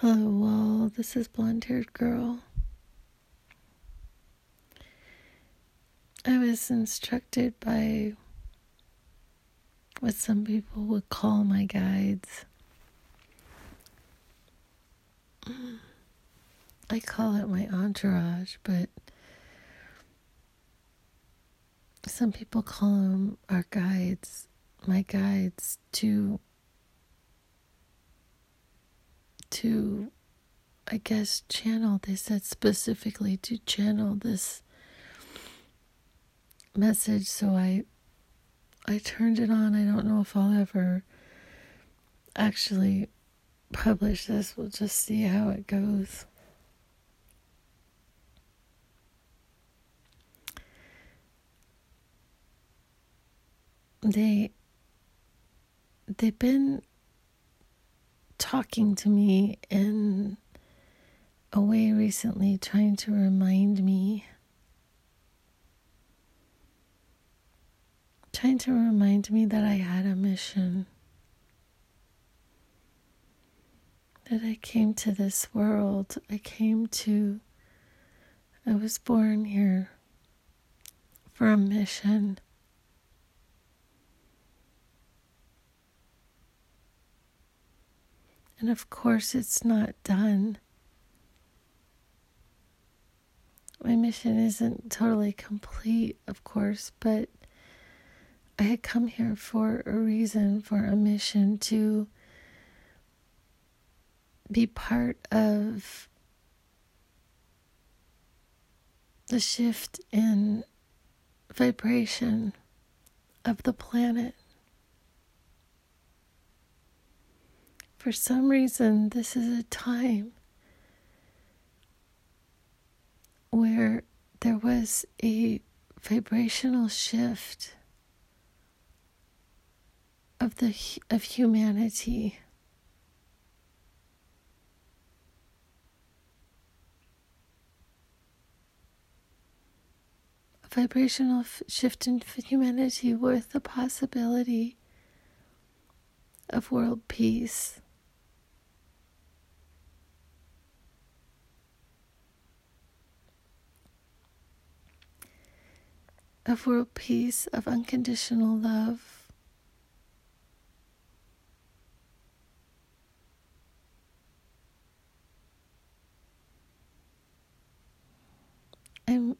Hello, well, this is Blonde Haired Girl. I was instructed by what some people would call my guides. I call it my entourage, but some people call them our guides, my guides to to, I guess, channel. They said specifically to channel this message. So I, I turned it on. I don't know if I'll ever actually publish this. We'll just see how it goes. They they've been talking to me in a way recently, trying to remind me, trying to remind me that I had a mission. That I came to this world. I came to, I was born here for a mission. And of course, it's not done. My mission isn't totally complete, of course, but I had come here for a reason, for a mission to be part of the shift in vibration of the planet. For some reason, this is a time where there was a vibrational shift of the of humanity. A vibrational shift in humanity with the possibility of world peace of world peace, of unconditional love. I'm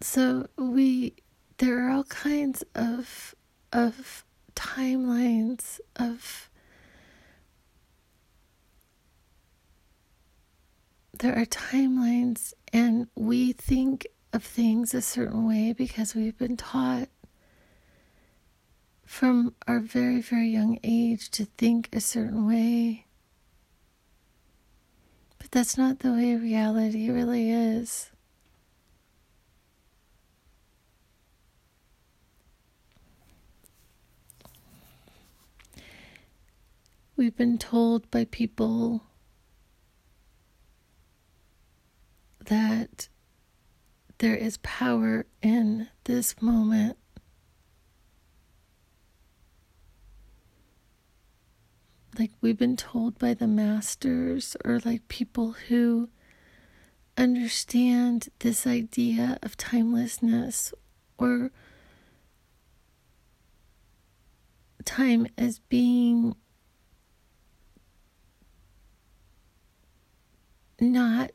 so we there are all kinds of of timelines of there are timelines, and we think of things a certain way because we've been taught from our very, very young age to think a certain way. But that's not the way reality really is. We've been told by people that there is power in this moment. Like we've been told by the masters, or like people who understand this idea of timelessness or time as being not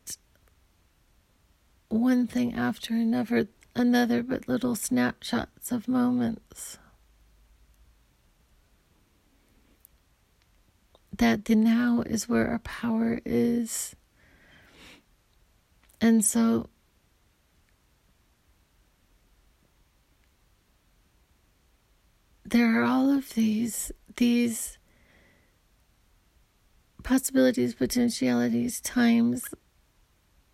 one thing after another, another, but little snapshots of moments. That the now is where our power is. And so there are all of these these possibilities, potentialities, times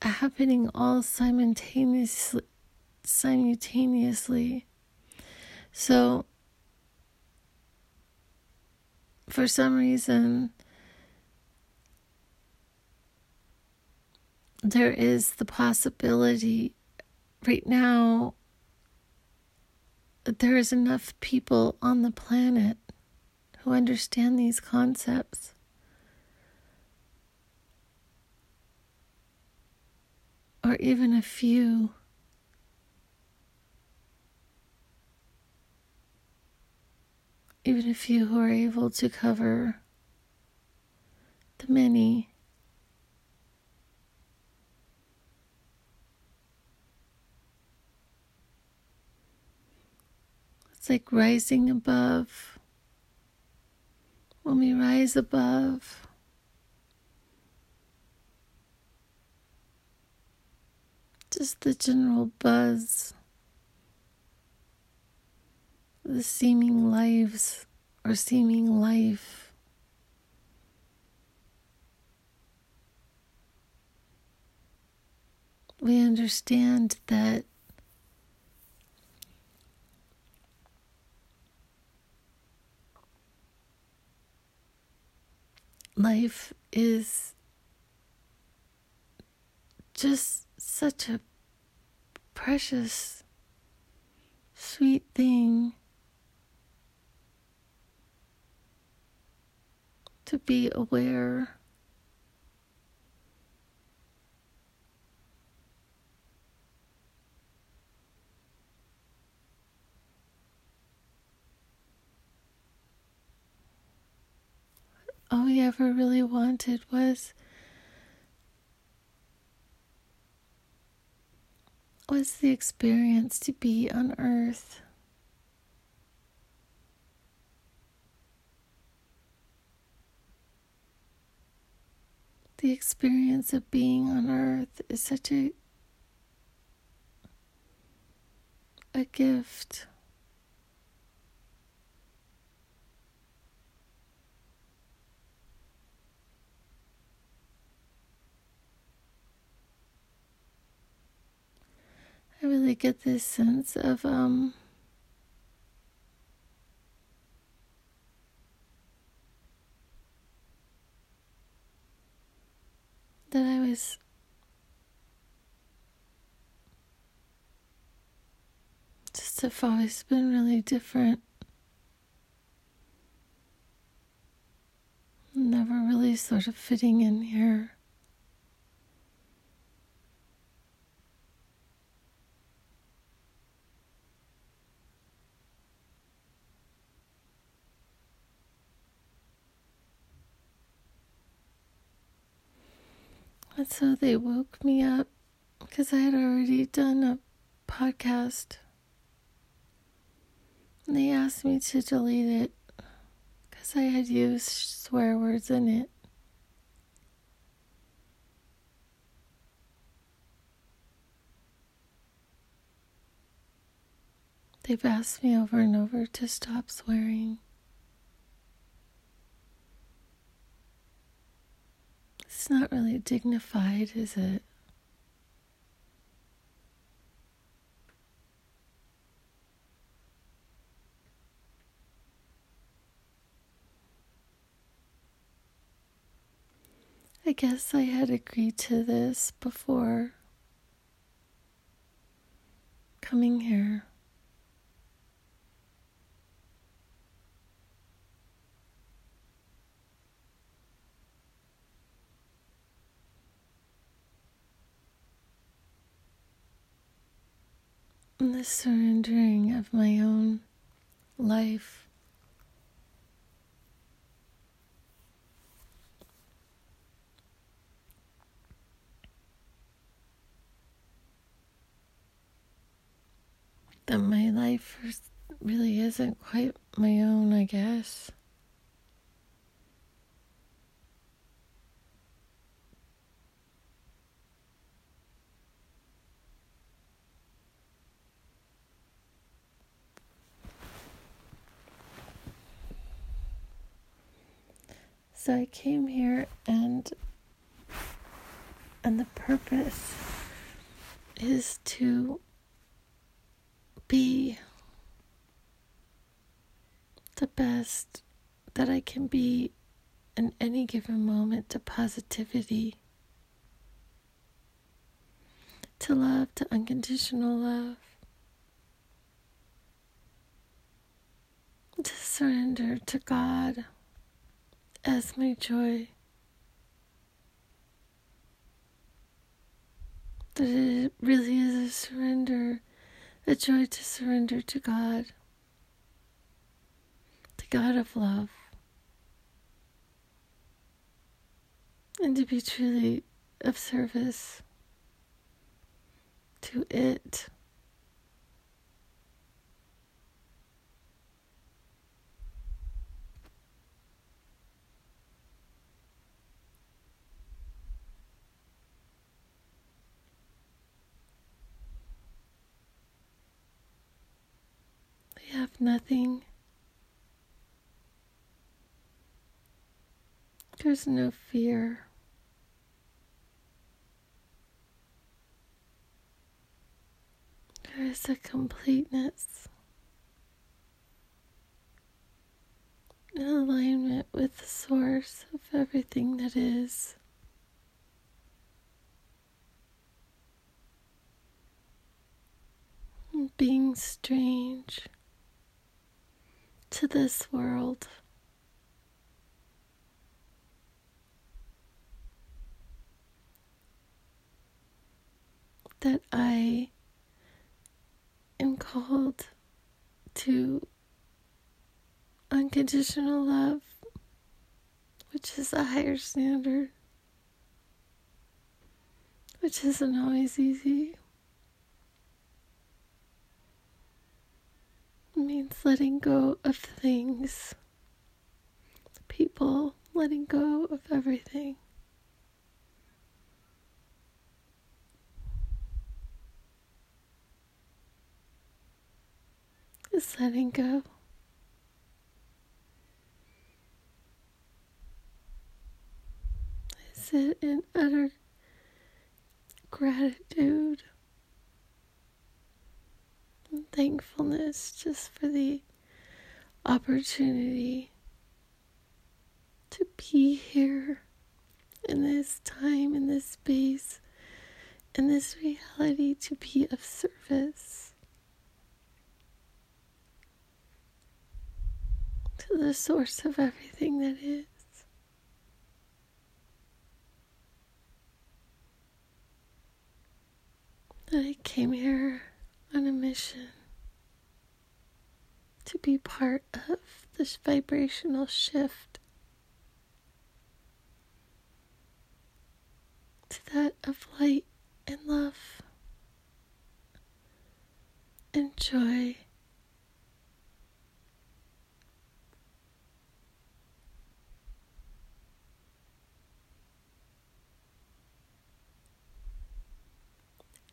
happening all simultaneously simultaneously so for some reason there is the possibility right now that there is enough people on the planet who understand these concepts. Or even a few. Even a few who are able to cover the many. It's like rising above. When we rise above, just the general buzz, the seeming lives or seeming life. We understand that life is just such a precious, sweet thing to be aware. all we ever really wanted was was the experience to be on earth. The experience of being on earth is such a a gift. Get this sense of um that I was just have always been really different. Never really sort of fitting in here. And so they woke me up because I had already done a podcast. And they asked me to delete it because I had used swear words in it. They've asked me over and over to stop swearing. It's not really dignified, is it? I guess I had agreed to this before coming here. The surrendering of my own life. That my life really isn't quite my own, I guess. So I came here and and the purpose is to be the best that I can be in any given moment to positivity, to love, to unconditional love, to surrender to God as my joy. That it really is a surrender, a joy to surrender to God, the God of love, and to be truly of service to it. We have nothing. There's no fear. There is a completeness, an alignment with the source of everything that is. Being strange to this world. That I am called to unconditional love, which is a higher standard, which isn't always easy. Means letting go of things, people, letting go of everything. is letting go. I sit in utter gratitude and thankfulness just for the opportunity to be here in this time, in this space, in this reality, to be of service. to the source of everything that is. That I came here on a mission to be part of this vibrational shift to that of light and love and joy.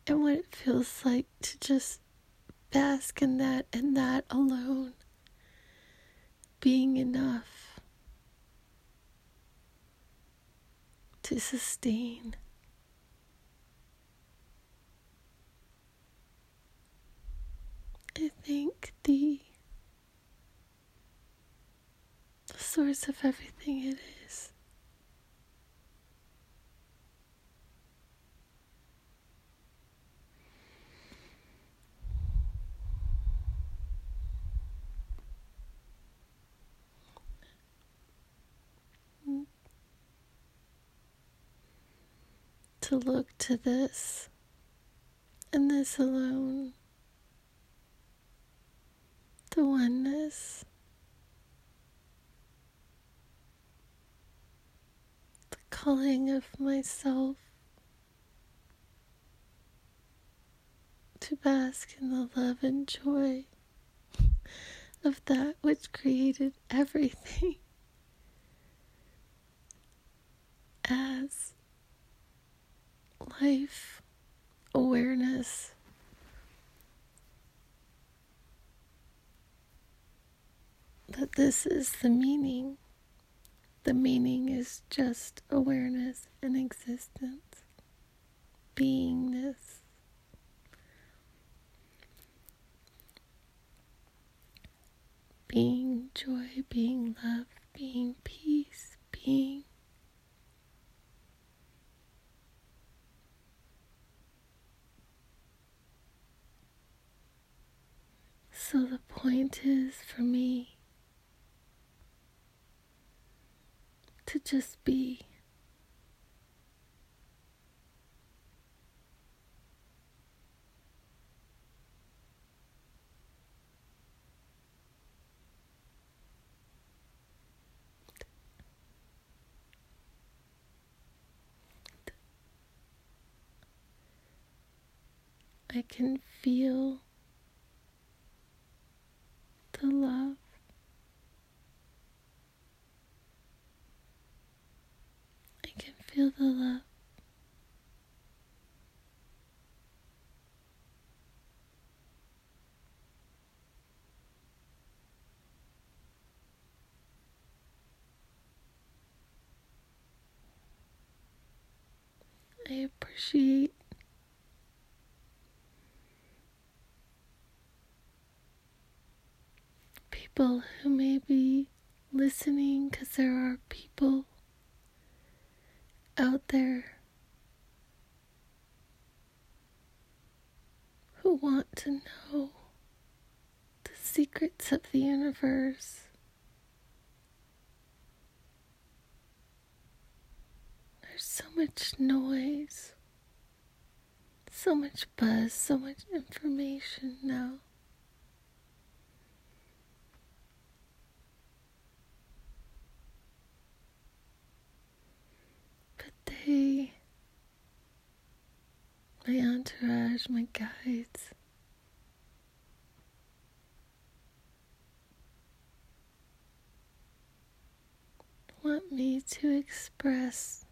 And what it feels like to just bask in that and that alone being enough to sustain. I think the, the source of everything it is to look to this and this alone. The oneness, the calling of myself to bask in the love and joy of that which created everything as life awareness. That this is the meaning. The meaning is just awareness and existence, beingness. Being joy, being love, being peace, being So the point is for me to just be. I can feel I appreciate people who may be listening because there are people out there who want to know the secrets of the universe. There's so much noise, so much buzz, so much information now. But they, my entourage, my guides, want me to express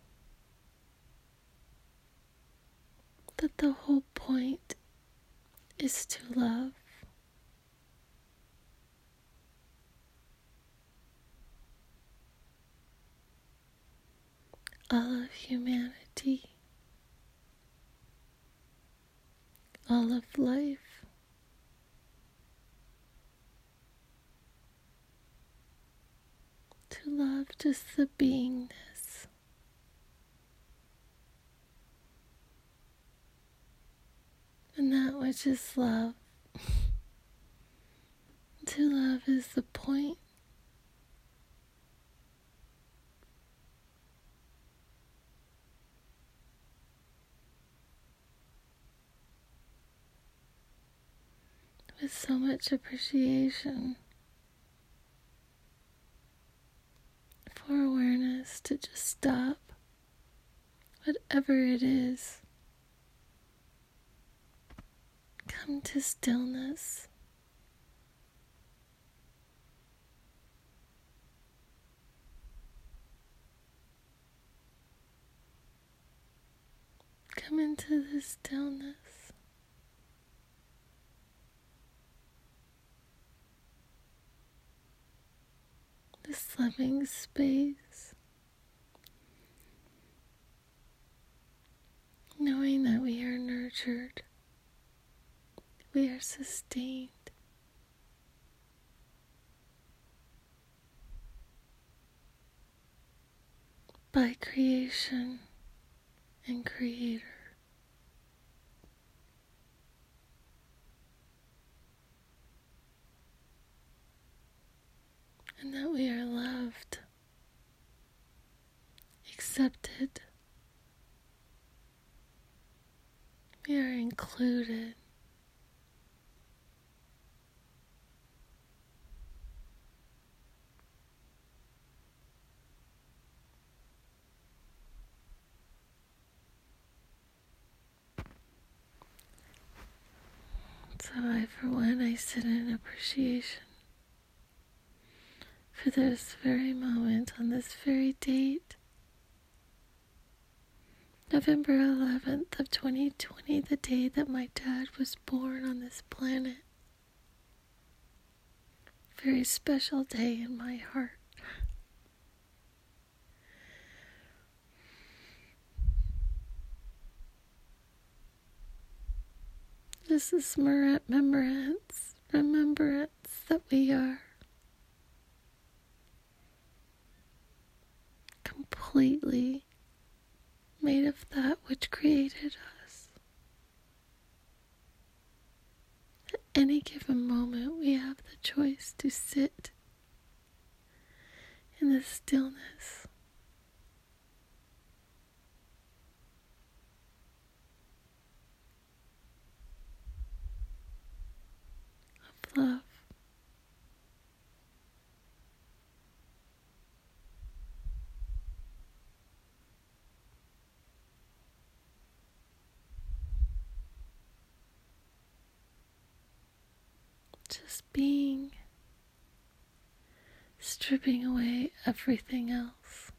that the whole point is to love. all of humanity, all of life. To love just the beingness. And that which is love. to love is the point with so much appreciation for awareness to just stop whatever it is. Come to stillness. Come into the stillness. this loving space, knowing that we are nurtured, we are sustained. By creation and Creator. and that we are loved, accepted, we are included. So I, for sit in appreciation for this very moment on this very date. November 11th of 2020, the day that my dad was born on this planet. Very special day in my heart. This is remembrance, remembrance that we are completely made of that which created us. At any given moment, we have the choice to sit in the stillness love. Just being, stripping away everything else.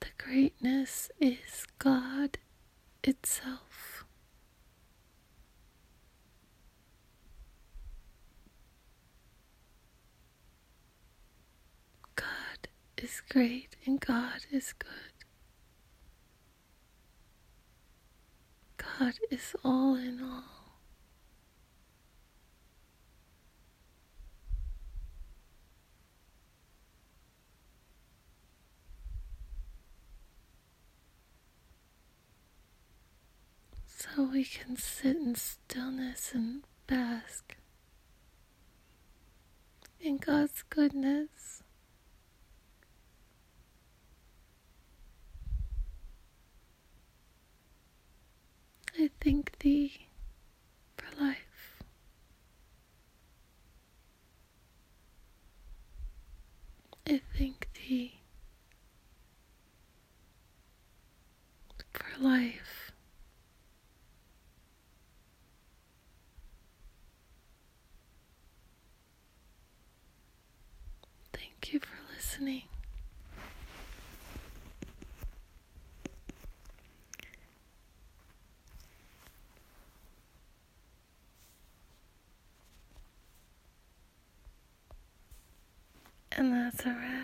The greatness is God itself. God is great and God is good. God is all in all. So we can sit in stillness and bask in God's goodness. ti. That's a wrap.